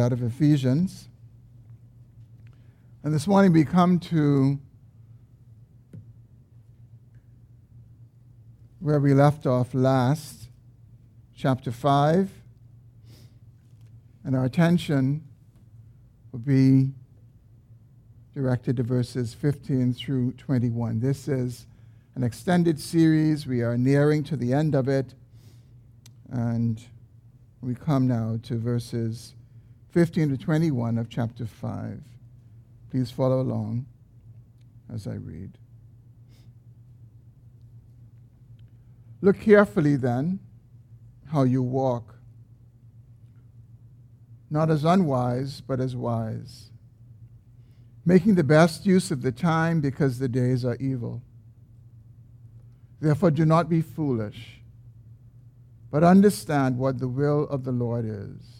letter of Ephesians. And this morning we come to where we left off last, chapter 5. And our attention will be directed to verses 15 through 21. This is an extended series. We are nearing to the end of it. And we come now to verses 15 to 21 of chapter 5. Please follow along as I read. Look carefully then how you walk, not as unwise, but as wise, making the best use of the time because the days are evil. Therefore, do not be foolish but understand what the will of the Lord is.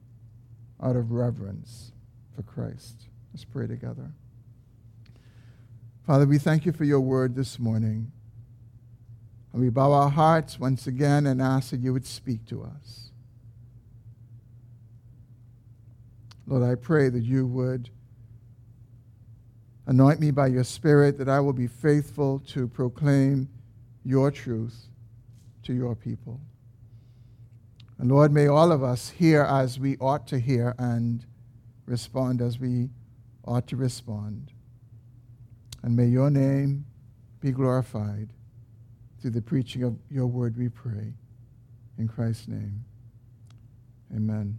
out of reverence for Christ. Let's pray together. Father, we thank you for your word this morning. And we bow our hearts once again and ask that you would speak to us. Lord, I pray that you would anoint me by your Spirit, that I will be faithful to proclaim your truth to your people. And Lord, may all of us hear as we ought to hear and respond as we ought to respond. And may your name be glorified through the preaching of your word, we pray. In Christ's name, amen.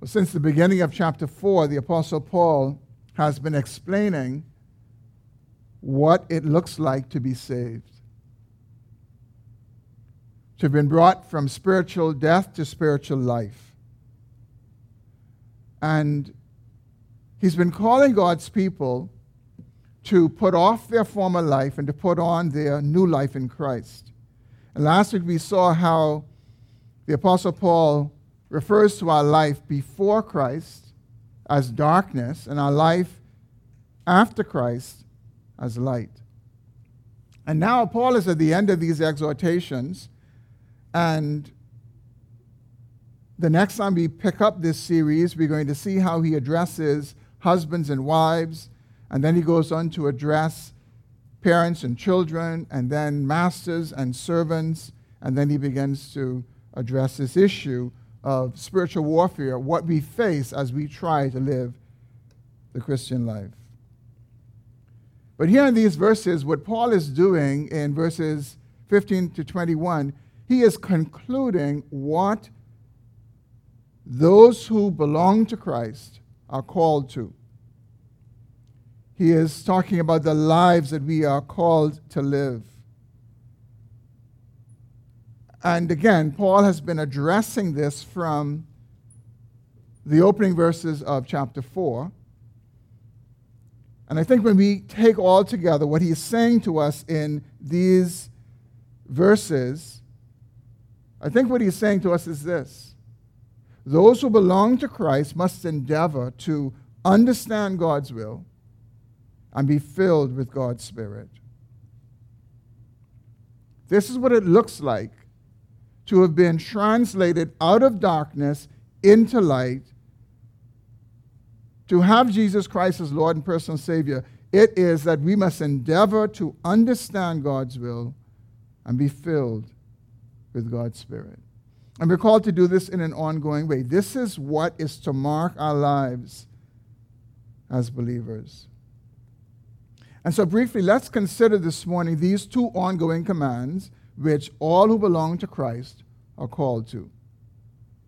Well, since the beginning of chapter 4, the Apostle Paul has been explaining what it looks like to be saved to have been brought from spiritual death to spiritual life. And he's been calling God's people to put off their former life and to put on their new life in Christ. And last week we saw how the Apostle Paul refers to our life before Christ as darkness and our life after Christ as light. And now Paul is at the end of these exhortations and the next time we pick up this series, we're going to see how he addresses husbands and wives, and then he goes on to address parents and children, and then masters and servants, and then he begins to address this issue of spiritual warfare, what we face as we try to live the Christian life. But here in these verses, what Paul is doing in verses 15 to 21 he is concluding what those who belong to Christ are called to. He is talking about the lives that we are called to live. And again, Paul has been addressing this from the opening verses of chapter 4. And I think when we take all together what he is saying to us in these verses, I think what he's saying to us is this those who belong to Christ must endeavor to understand God's will and be filled with God's Spirit. This is what it looks like to have been translated out of darkness into light, to have Jesus Christ as Lord and personal Savior. It is that we must endeavor to understand God's will and be filled with God's Spirit. And we're called to do this in an ongoing way. This is what is to mark our lives as believers. And so, briefly, let's consider this morning these two ongoing commands which all who belong to Christ are called to.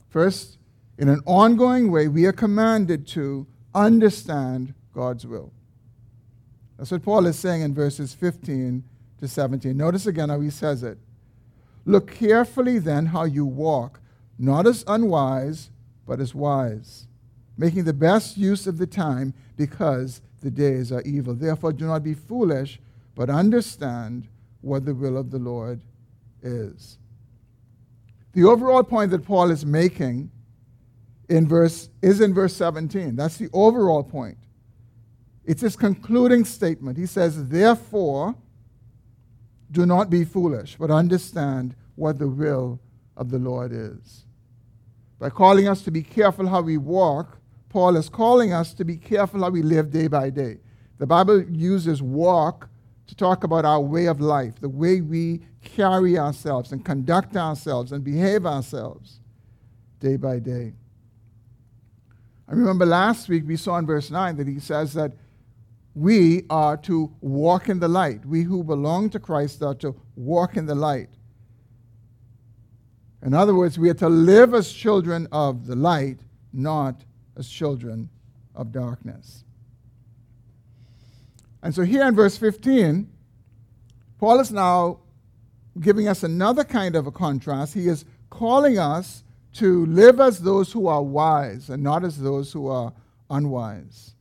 First, in an ongoing way, we are commanded to understand God's will. That's what Paul is saying in verses 15 to 17. Notice again how he says it. Look carefully then how you walk, not as unwise, but as wise, making the best use of the time because the days are evil. Therefore, do not be foolish, but understand what the will of the Lord is. The overall point that Paul is making in verse is in verse 17. That's the overall point. It's his concluding statement. He says, Therefore, do not be foolish, but understand what the will of the Lord is. By calling us to be careful how we walk, Paul is calling us to be careful how we live day by day. The Bible uses walk to talk about our way of life, the way we carry ourselves and conduct ourselves and behave ourselves day by day. I remember last week we saw in verse 9 that he says that we are to walk in the light. We who belong to Christ are to walk in the light. In other words, we are to live as children of the light, not as children of darkness. And so here in verse 15, Paul is now giving us another kind of a contrast. He is calling us to live as those who are wise and not as those who are unwise.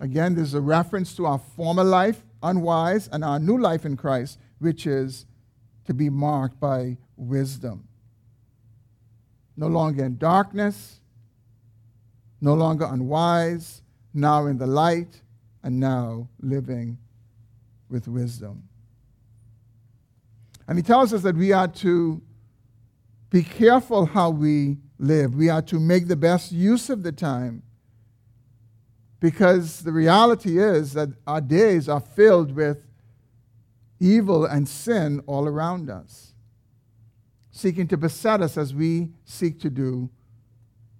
Again, there's a reference to our former life, unwise, and our new life in Christ, which is to be marked by wisdom. No longer in darkness, no longer unwise, now in the light, and now living with wisdom. And he tells us that we are to be careful how we live. We are to make the best use of the time. Because the reality is that our days are filled with evil and sin all around us, seeking to beset us as we seek to do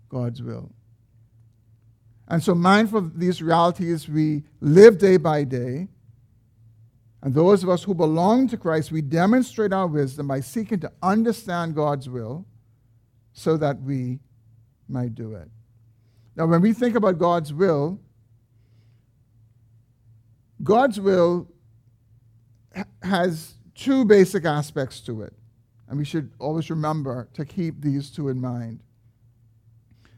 God's will. And so, mindful of these realities, we live day by day. And those of us who belong to Christ, we demonstrate our wisdom by seeking to understand God's will so that we might do it. Now, when we think about God's will, God's will has two basic aspects to it. And we should always remember to keep these two in mind.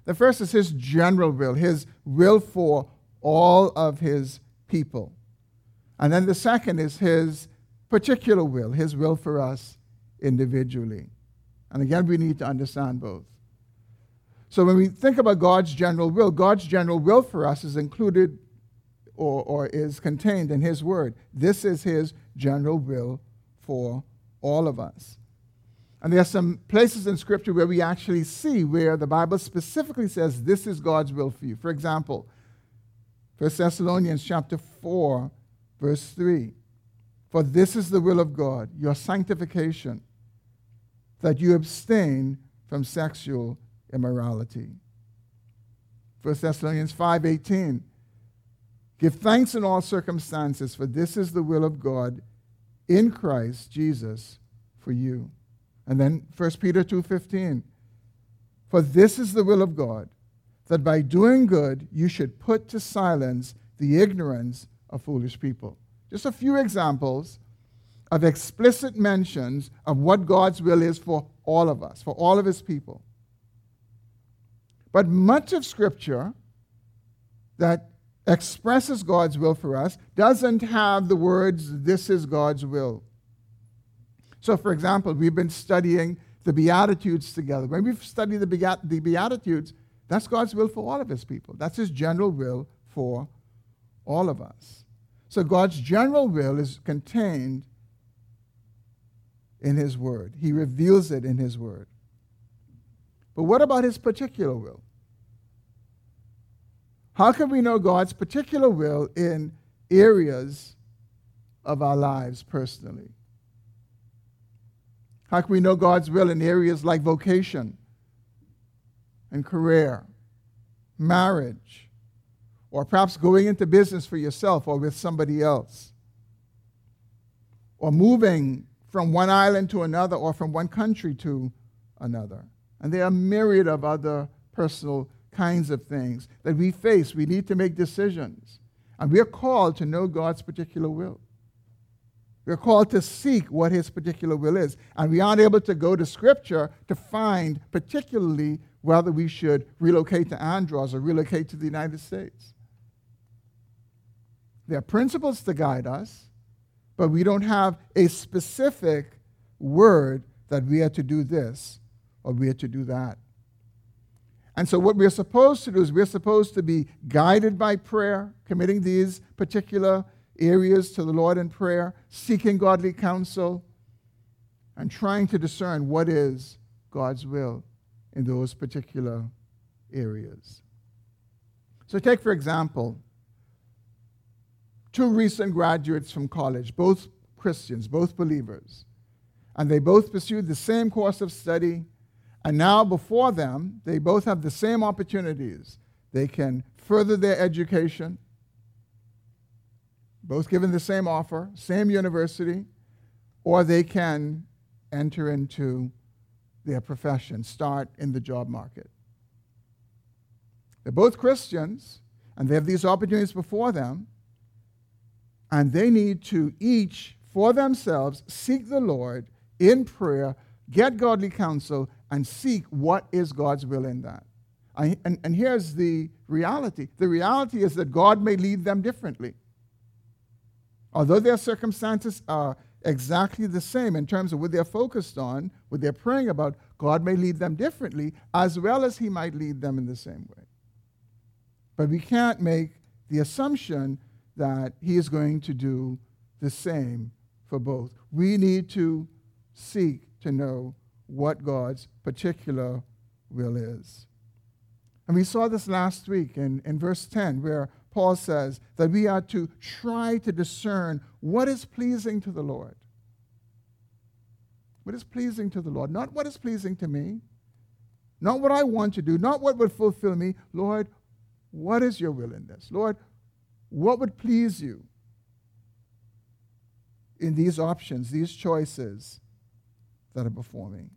The first is his general will, his will for all of his people. And then the second is his particular will, his will for us individually. And again, we need to understand both. So when we think about God's general will, God's general will for us is included or, or is contained in his word. This is his general will for all of us. And there are some places in Scripture where we actually see where the Bible specifically says this is God's will for you. For example, 1 Thessalonians chapter 4, Verse 3 For this is the will of God, your sanctification, that you abstain from sexual immorality. 1 Thessalonians 5:18 Give thanks in all circumstances for this is the will of God in Christ Jesus for you. And then 1 Peter 2:15 For this is the will of God that by doing good you should put to silence the ignorance of foolish people. Just a few examples of explicit mentions of what God's will is for all of us, for all of his people. But much of Scripture that expresses God's will for us doesn't have the words, this is God's will. So, for example, we've been studying the Beatitudes together. When we've studied the, the Beatitudes, that's God's will for all of his people. That's his general will for all of us. So God's general will is contained in His Word, He reveals it in His Word. But what about His particular will? How can we know God's particular will in areas of our lives personally? How can we know God's will in areas like vocation and career, marriage, or perhaps going into business for yourself or with somebody else, or moving from one island to another or from one country to another. And there are a myriad of other personal kinds of things that we face. We need to make decisions. And we are called to know God's particular will. We're called to seek what His particular will is. And we aren't able to go to Scripture to find particularly whether we should relocate to Andros or relocate to the United States. There are principles to guide us, but we don't have a specific word that we are to do this or we are to do that. And so, what we're supposed to do is we're supposed to be guided by prayer, committing these particular areas to the Lord in prayer, seeking godly counsel, and trying to discern what is God's will in those particular areas. So, take for example, two recent graduates from college, both Christians, both believers, and they both pursued the same course of study and now, before them, they both have the same opportunities. They can further their education, both given the same offer, same university, or they can enter into their profession, start in the job market. They're both Christians, and they have these opportunities before them, and they need to each, for themselves, seek the Lord in prayer, get godly counsel, and seek what is God's will in that. I, and, and here's the reality the reality is that God may lead them differently. Although their circumstances are exactly the same in terms of what they're focused on, what they're praying about, God may lead them differently, as well as He might lead them in the same way. But we can't make the assumption that He is going to do the same for both. We need to seek to know what God's particular will is. And we saw this last week in, in verse 10, where Paul says that we are to try to discern what is pleasing to the Lord. What is pleasing to the Lord? Not what is pleasing to me, not what I want to do, not what would fulfill me. Lord, what is your will in this? Lord, what would please you in these options, these choices that are before me?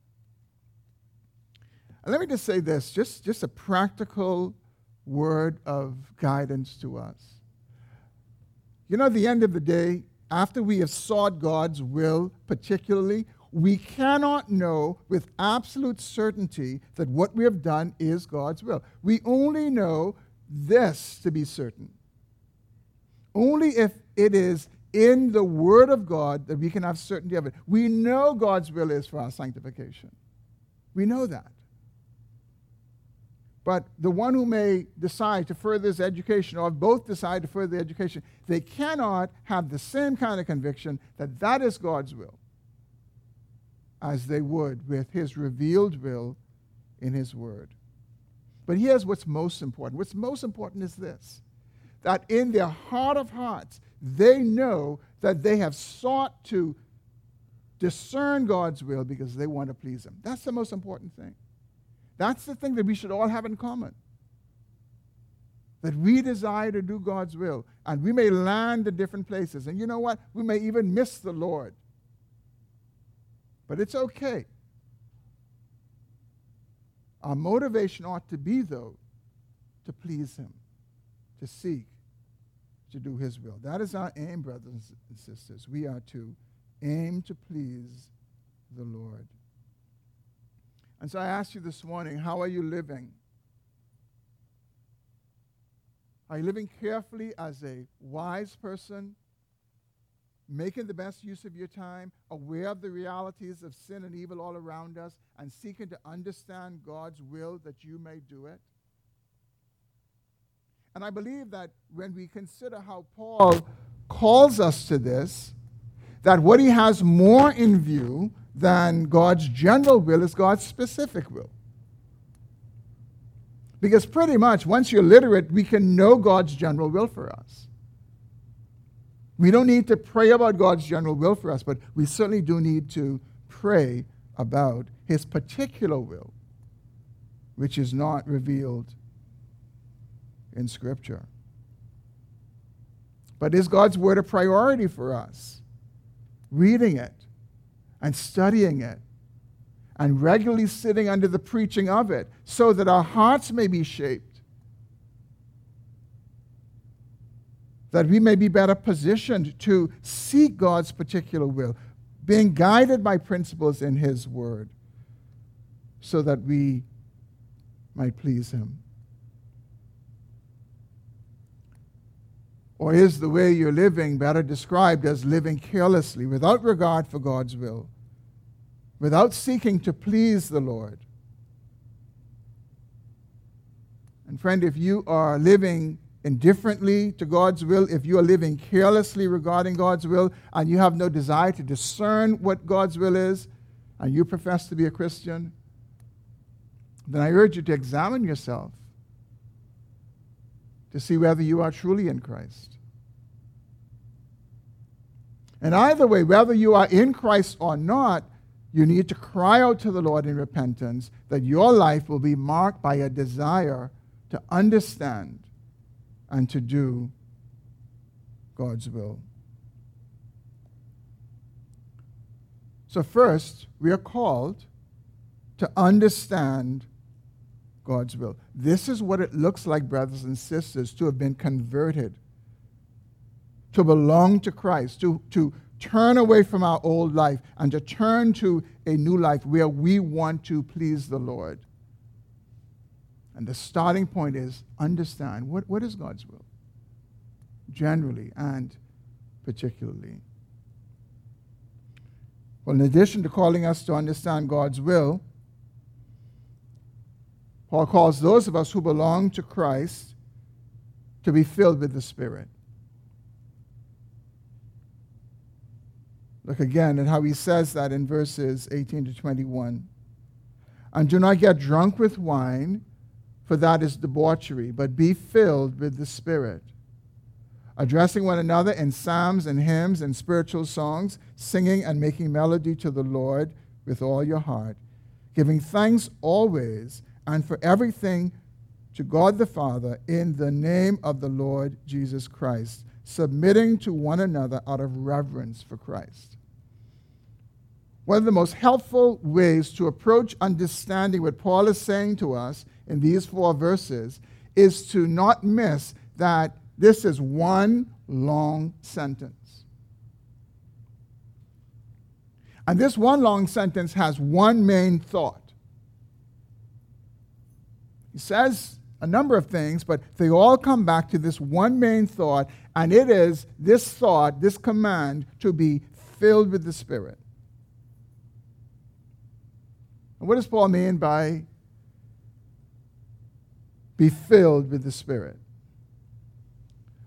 And let me just say this just, just a practical word of guidance to us. You know, at the end of the day, after we have sought God's will, particularly, we cannot know with absolute certainty that what we have done is God's will. We only know this to be certain. Only if it is in the Word of God that we can have certainty of it. We know God's will is for our sanctification. We know that. But the one who may decide to further his education, or both decide to further their education, they cannot have the same kind of conviction that that is God's will as they would with his revealed will in his word. But here's what's most important. What's most important is this that in their heart of hearts, they know that they have sought to discern God's will because they want to please Him. That's the most important thing. That's the thing that we should all have in common. That we desire to do God's will. And we may land in different places. And you know what? We may even miss the Lord. But it's okay. Our motivation ought to be, though, to please Him, to seek to do His will. That is our aim, brothers and sisters. We are to aim to please the Lord. And so I ask you this morning how are you living? Are you living carefully as a wise person, making the best use of your time, aware of the realities of sin and evil all around us, and seeking to understand God's will that you may do it? And I believe that when we consider how Paul calls us to this, that what he has more in view than God's general will is God's specific will. Because pretty much once you're literate, we can know God's general will for us. We don't need to pray about God's general will for us, but we certainly do need to pray about his particular will, which is not revealed in Scripture. But is God's word a priority for us? Reading it, and studying it and regularly sitting under the preaching of it so that our hearts may be shaped, that we may be better positioned to seek God's particular will, being guided by principles in His Word, so that we might please Him? Or is the way you're living better described as living carelessly, without regard for God's will, without seeking to please the Lord? And friend, if you are living indifferently to God's will, if you are living carelessly regarding God's will, and you have no desire to discern what God's will is, and you profess to be a Christian, then I urge you to examine yourself to see whether you are truly in Christ. And either way, whether you are in Christ or not, you need to cry out to the Lord in repentance that your life will be marked by a desire to understand and to do God's will. So, first, we are called to understand God's will. This is what it looks like, brothers and sisters, to have been converted, to belong to Christ, to, to turn away from our old life and to turn to a new life where we want to please the Lord. And the starting point is understand what, what is God's will, generally and particularly. Well, in addition to calling us to understand God's will, Paul calls those of us who belong to Christ to be filled with the Spirit. Look again at how he says that in verses 18 to 21. And do not get drunk with wine, for that is debauchery, but be filled with the Spirit. Addressing one another in psalms and hymns and spiritual songs, singing and making melody to the Lord with all your heart, giving thanks always and for everything to God the Father in the name of the Lord Jesus Christ, submitting to one another out of reverence for Christ. One of the most helpful ways to approach understanding what Paul is saying to us in these four verses is to not miss that this is one long sentence. And this one long sentence has one main thought. Says a number of things, but they all come back to this one main thought, and it is this thought, this command to be filled with the Spirit. And what does Paul mean by be filled with the Spirit?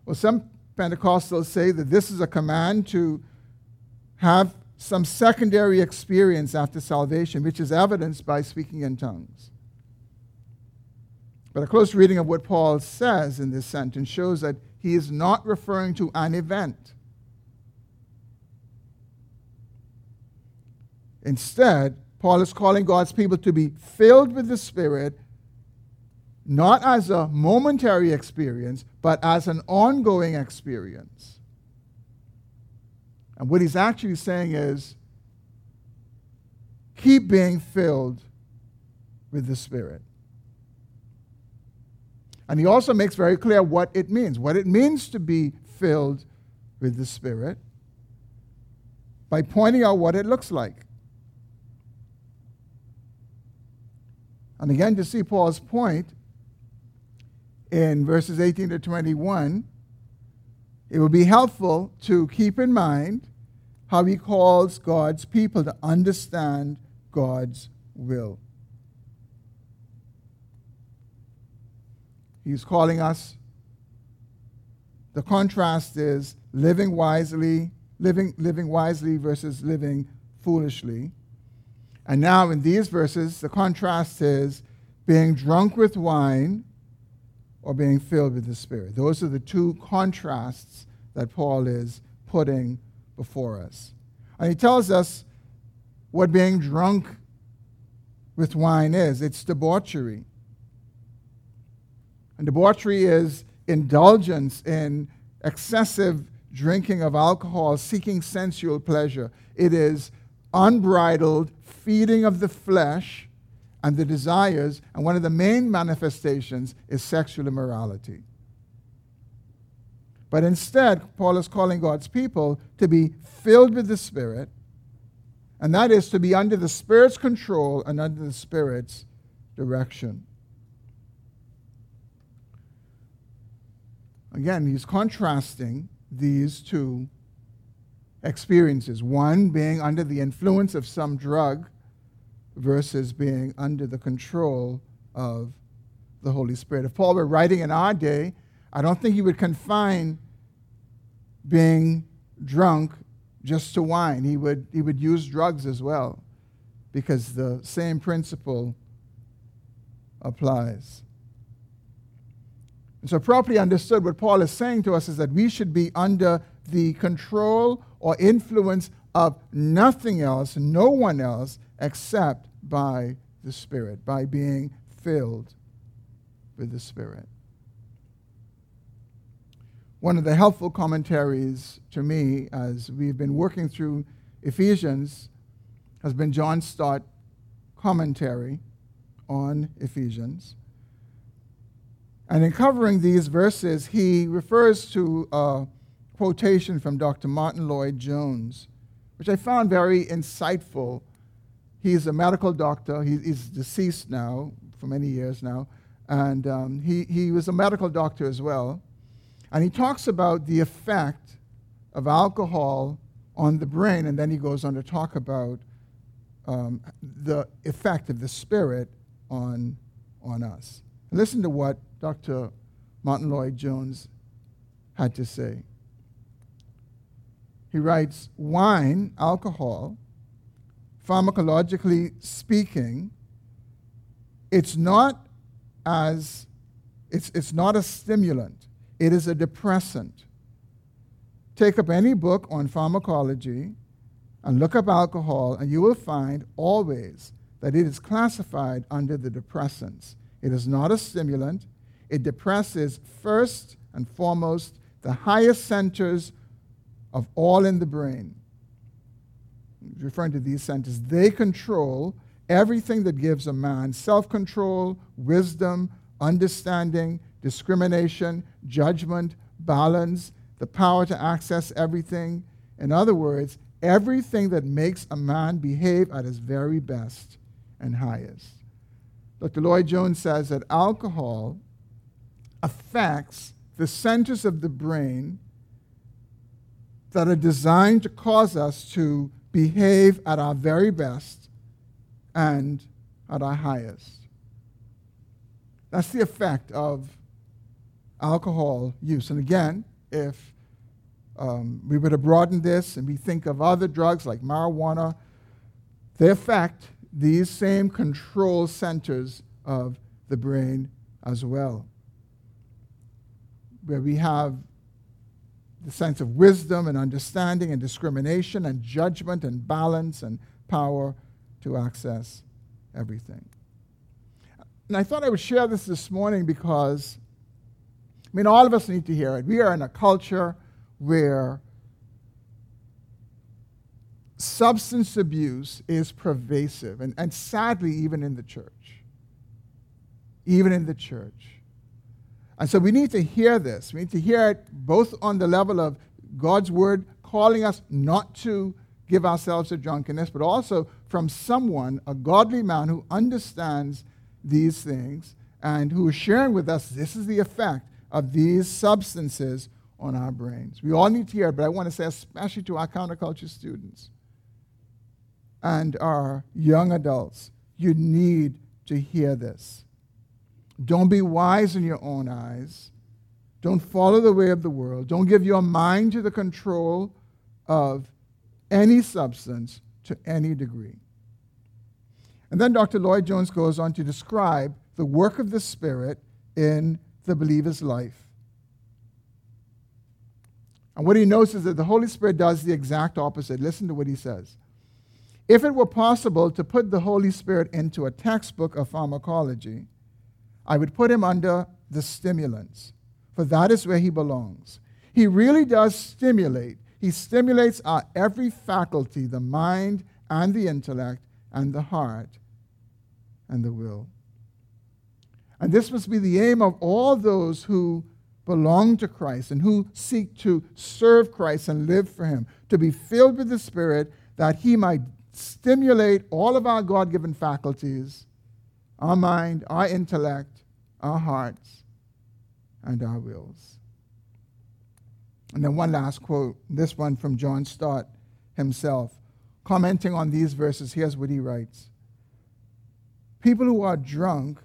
Well, some Pentecostals say that this is a command to have some secondary experience after salvation, which is evidenced by speaking in tongues. But a close reading of what Paul says in this sentence shows that he is not referring to an event. Instead, Paul is calling God's people to be filled with the Spirit, not as a momentary experience, but as an ongoing experience. And what he's actually saying is keep being filled with the Spirit. And he also makes very clear what it means, what it means to be filled with the Spirit, by pointing out what it looks like. And again, to see Paul's point, in verses 18 to 21, it will be helpful to keep in mind how he calls God's people to understand God's will. He's calling us. The contrast is living wisely, living, living wisely versus living foolishly. And now in these verses, the contrast is being drunk with wine or being filled with the Spirit. Those are the two contrasts that Paul is putting before us. And he tells us what being drunk with wine is it's debauchery. And debauchery is indulgence in excessive drinking of alcohol, seeking sensual pleasure. It is unbridled feeding of the flesh and the desires, and one of the main manifestations is sexual immorality. But instead, Paul is calling God's people to be filled with the Spirit, and that is to be under the Spirit's control and under the Spirit's direction. Again, he's contrasting these two experiences one being under the influence of some drug versus being under the control of the Holy Spirit. If Paul were writing in our day, I don't think he would confine being drunk just to wine. He would, he would use drugs as well because the same principle applies. And so, properly understood, what Paul is saying to us is that we should be under the control or influence of nothing else, no one else, except by the Spirit, by being filled with the Spirit. One of the helpful commentaries to me as we've been working through Ephesians has been John Stott commentary on Ephesians. And in covering these verses, he refers to a quotation from Dr. Martyn Lloyd-Jones, which I found very insightful. He's a medical doctor. He, he's deceased now for many years now. And um, he, he was a medical doctor as well. And he talks about the effect of alcohol on the brain, and then he goes on to talk about um, the effect of the Spirit on, on us. listen to what Dr. Martyn Lloyd-Jones had to say. He writes wine, alcohol, pharmacologically speaking, it's not as it's, it's not a stimulant, it is a depressant. Take up any book on pharmacology and look up alcohol, and you will find always that it is classified under the depressants. It is not a stimulant. It depresses first and foremost the highest centers of all in the brain. Referring to these centers, they control everything that gives a man self control, wisdom, understanding, discrimination, judgment, balance, the power to access everything. In other words, everything that makes a man behave at his very best and highest. Dr. Lloyd-Jones says that alcohol affects the centers of the brain that are designed to cause us to behave at our very best and at our highest. That's the effect of alcohol use. And again, if um, we were to broaden this and we think of other drugs like marijuana, they affect these same control centers of the brain as well, where we have the sense of wisdom and understanding and discrimination and judgment and balance and power to access everything. And I thought I would share this this morning because, I mean, all of us need to hear it. We are in a culture where substance abuse is pervasive, and, and sadly, even in the church. Even in the church. And so we need to hear this. We need to hear it both on the level of God's word calling us not to give ourselves to drunkenness, but also from someone, a godly man who understands these things and who is sharing with us this is the effect of these substances on our brains. We all need to hear it, but I want to say, especially to our counterculture students and our young adults, you need to hear this. Don't be wise in your own eyes. Don't follow the way of the world. Don't give your mind to the control of any substance to any degree. And then Dr. Lloyd-Jones goes on to describe the work of the Spirit in the believer's life. And what he notes is that the Holy Spirit does the exact opposite. Listen to what he says. If it were possible to put the Holy Spirit into a textbook of pharmacology, I would put him under the stimulants, for that is where he belongs. He really does stimulate. He stimulates our every faculty, the mind and the intellect and the heart and the will. And this must be the aim of all those who belong to Christ and who seek to serve Christ and live for Him, to be filled with the Spirit that He might stimulate all of our God given faculties, our mind, our intellect, our hearts, and our wills. And then one last quote, this one from John Stott himself. Commenting on these verses, here's what he writes People who are drunk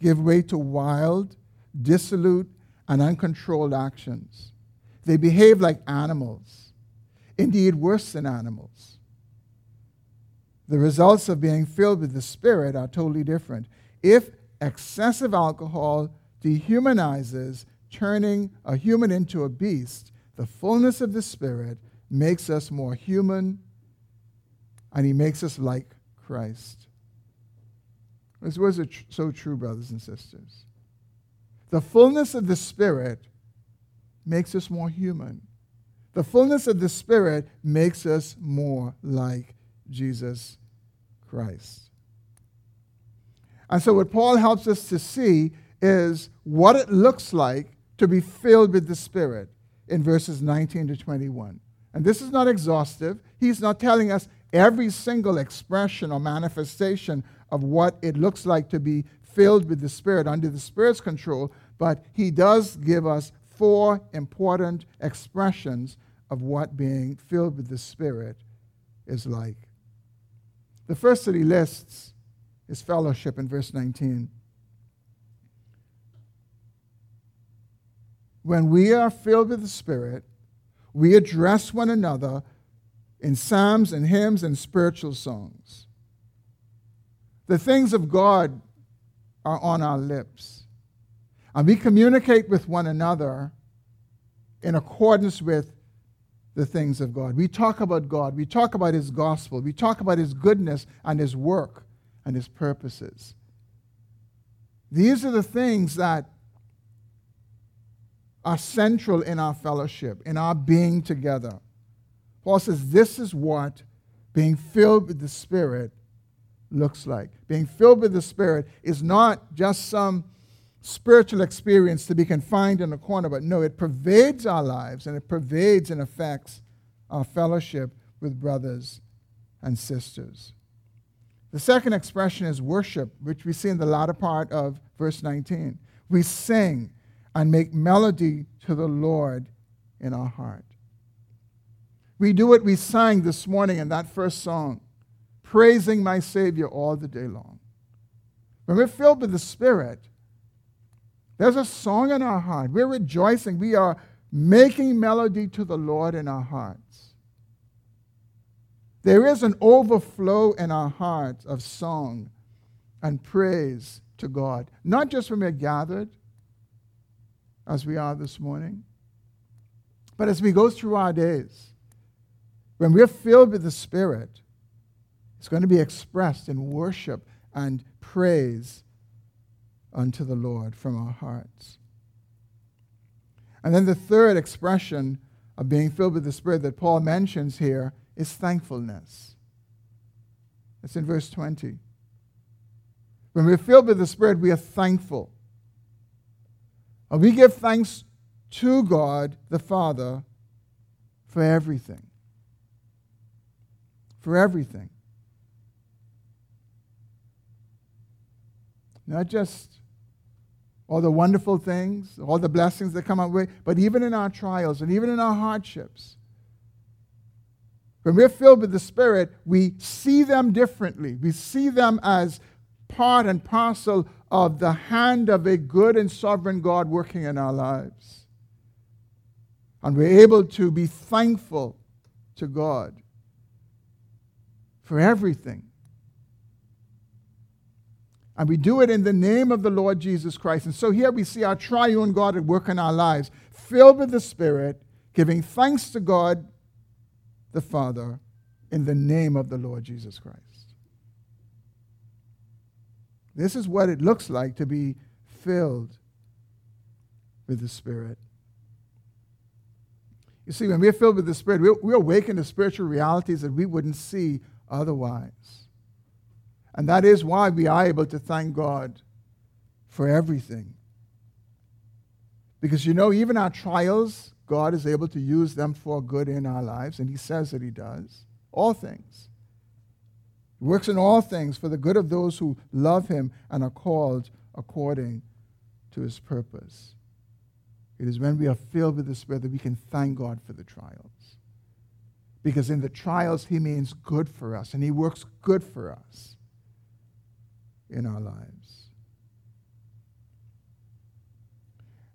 give way to wild, dissolute, and uncontrolled actions. They behave like animals, indeed, worse than animals. The results of being filled with the Spirit are totally different. If excessive alcohol dehumanizes, turning a human into a beast, the fullness of the Spirit makes us more human and He makes us like Christ. Words are tr- so true, brothers and sisters. The fullness of the Spirit makes us more human. The fullness of the Spirit makes us more like Jesus Christ. And so, what Paul helps us to see is what it looks like to be filled with the Spirit in verses 19 to 21. And this is not exhaustive. He's not telling us every single expression or manifestation of what it looks like to be filled with the Spirit under the Spirit's control, but he does give us four important expressions of what being filled with the Spirit is like. The first that he lists is fellowship in verse 19. When we are filled with the Spirit, we address one another in psalms and hymns and spiritual songs. The things of God are on our lips. And we communicate with one another in accordance with the things of God. We talk about God. We talk about His gospel. We talk about His goodness and His work and His purposes. These are the things that are central in our fellowship, in our being together. Paul says this is what being filled with the Spirit looks like. Being filled with the Spirit is not just some spiritual experience to be confined in a corner, but no, it pervades our lives and it pervades and affects our fellowship with brothers and sisters. The second expression is worship, which we see in the latter part of verse 19. We sing and make melody to the Lord in our heart. We do what we sang this morning in that first song, praising my Savior all the day long. When we're filled with the Spirit, there's a song in our heart. We're rejoicing. We are making melody to the Lord in our hearts. There is an overflow in our hearts of song and praise to God, not just when we're gathered, as we are this morning, but as we go through our days. When we're filled with the Spirit, it's going to be expressed in worship and praise unto the Lord from our hearts. And then the third expression of being filled with the Spirit that Paul mentions here is thankfulness. It's in verse 20. When we're filled with the Spirit, we are thankful. And we give thanks to God the Father for everything. For everything. Not just all the wonderful things, all the blessings that come our way, but even in our trials and even in our hardships. When we're filled with the Spirit, we see them differently. We see them as part and parcel of the hand of a good and sovereign God working in our lives. And we're able to be thankful to God for everything and we do it in the name of the Lord Jesus Christ. And so here we see our triune God at work in our lives, filled with the Spirit, giving thanks to God the Father in the name of the Lord Jesus Christ. This is what it looks like to be filled with the Spirit. You see, when we're filled with the Spirit, we, we awaken to spiritual realities that we wouldn't see otherwise. And that is why we are able to thank God for everything. Because you know, even our trials, God is able to use them for good in our lives, and He says that He does. All things. He works in all things for the good of those who love Him and are called according to His purpose. It is when we are filled with the Spirit that we can thank God for the trials. Because in the trials, He means good for us, and He works good for us in our lives.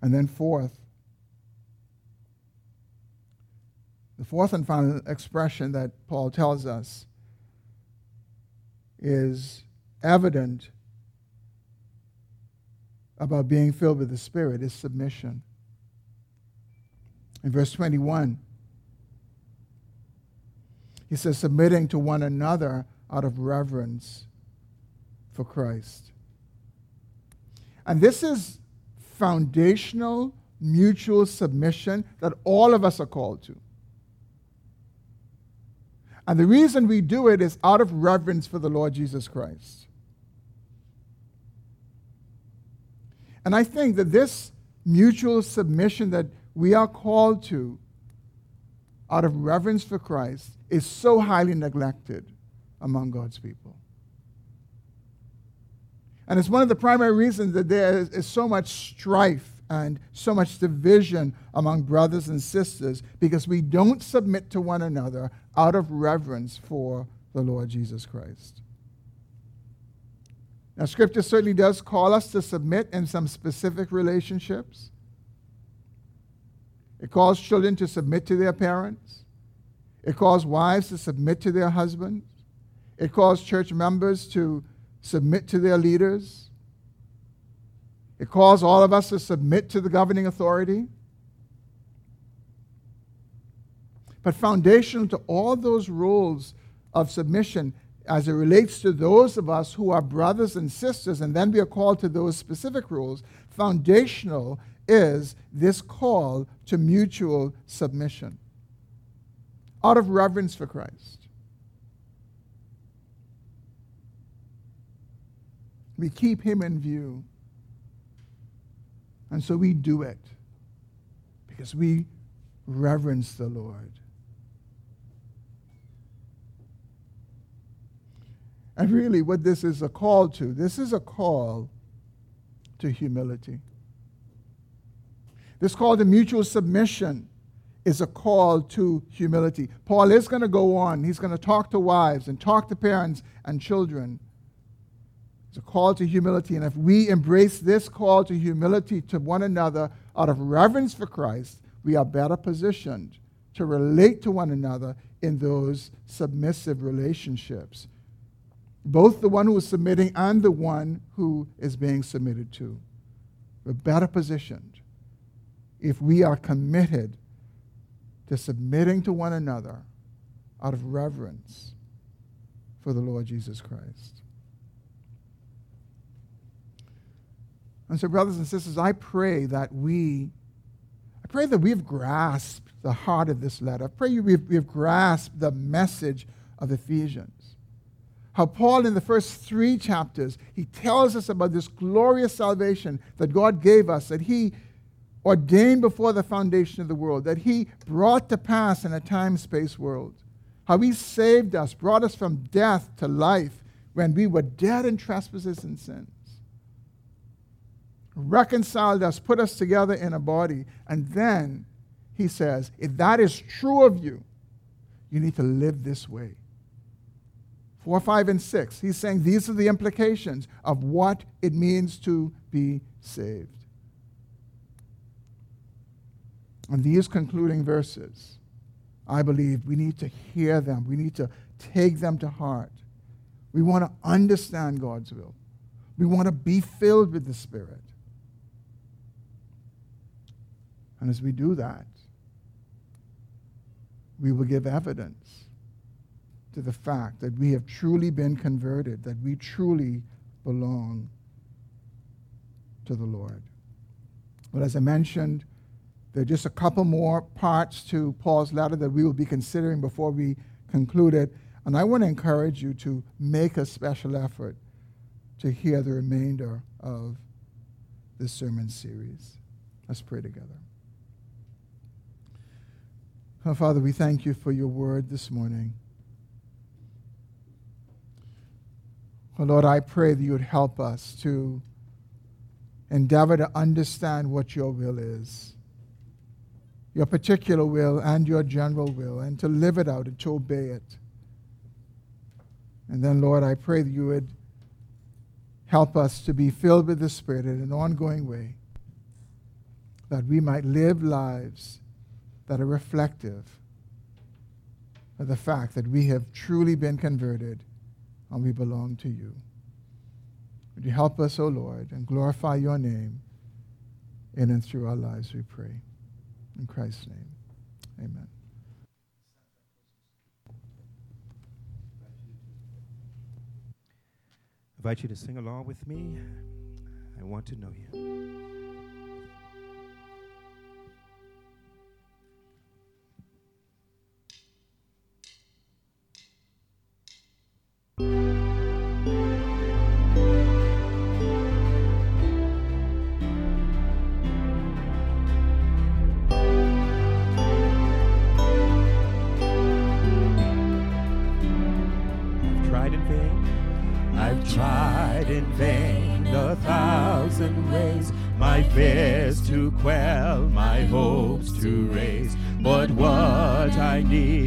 And then, fourth, the fourth and final expression that Paul tells us is evident about being filled with the Spirit is submission. In verse 21, he says, submitting to one another out of reverence for Christ. And this is foundational mutual submission that all of us are called to. And the reason we do it is out of reverence for the Lord Jesus Christ. And I think that this mutual submission that we are called to out of reverence for Christ is so highly neglected among God's people. And it's one of the primary reasons that there is, so much strife and so much division among brothers and sisters because we don't submit to one another out of reverence for the Lord Jesus Christ. Now, Scripture certainly does call us to submit in some specific relationships. It calls children to submit to their parents. It calls wives to submit to their husbands. It calls church members to submit to their leaders. It calls all of us to submit to the governing authority. But foundational to all those rules of submission as it relates to those of us who are brothers and sisters, and then we are called to those specific rules, foundational is this call to mutual submission out of reverence for Christ. We keep him in view. And so we do it because we reverence the Lord. And really, what this is a call to, this is a call to humility. This call to mutual submission is a call to humility. Paul is going to go on. He's going to talk to wives and talk to parents and children. It's a call to humility. And if we embrace this call to humility to one another out of reverence for Christ, we are better positioned to relate to one another in those submissive relationships both the one who is submitting and the one who is being submitted to. We're better positioned if we are committed to submitting to one another out of reverence for the Lord Jesus Christ. And so, brothers and sisters, I pray that we, I pray that we've grasped the heart of this letter. I pray we've, we've grasped the message of Ephesians how Paul, in the first three chapters, he tells us about this glorious salvation that God gave us, that he ordained before the foundation of the world, that he brought to pass in a time space world. How he saved us, brought us from death to life when we were dead in trespasses and sins. Reconciled us, put us together in a body. And then he says, if that is true of you, you need to live this way. 4, 5, and 6. He's saying these are the implications of what it means to be saved. And these concluding verses, I believe we need to hear them. We need to take them to heart. We want to understand God's will. We want to be filled with the Spirit. And as we do that, we will give evidence to the fact that we have truly been converted, that we truly belong to the Lord. But as I mentioned, there are just a couple more parts to Paul's letter that we will be considering before we conclude it. And I want to encourage you to make a special effort to hear the remainder of this sermon series. Let's pray together. Oh, Father, we thank you for your word this morning. Oh, Lord, I pray that you would help us to endeavor to understand what your will is. your particular will and your general will, and to live it out and to obey it. And then, Lord, I pray that you would help us to be filled with the Spirit in an ongoing way, that we might live lives that are reflective of the fact that we have truly been converted and we belong to you. Would you help us, O oh Lord, and glorify your name in and through our lives, we pray. In Christ's name, amen. I invite you to sing along with me. I want to know you. To raise. But what I need.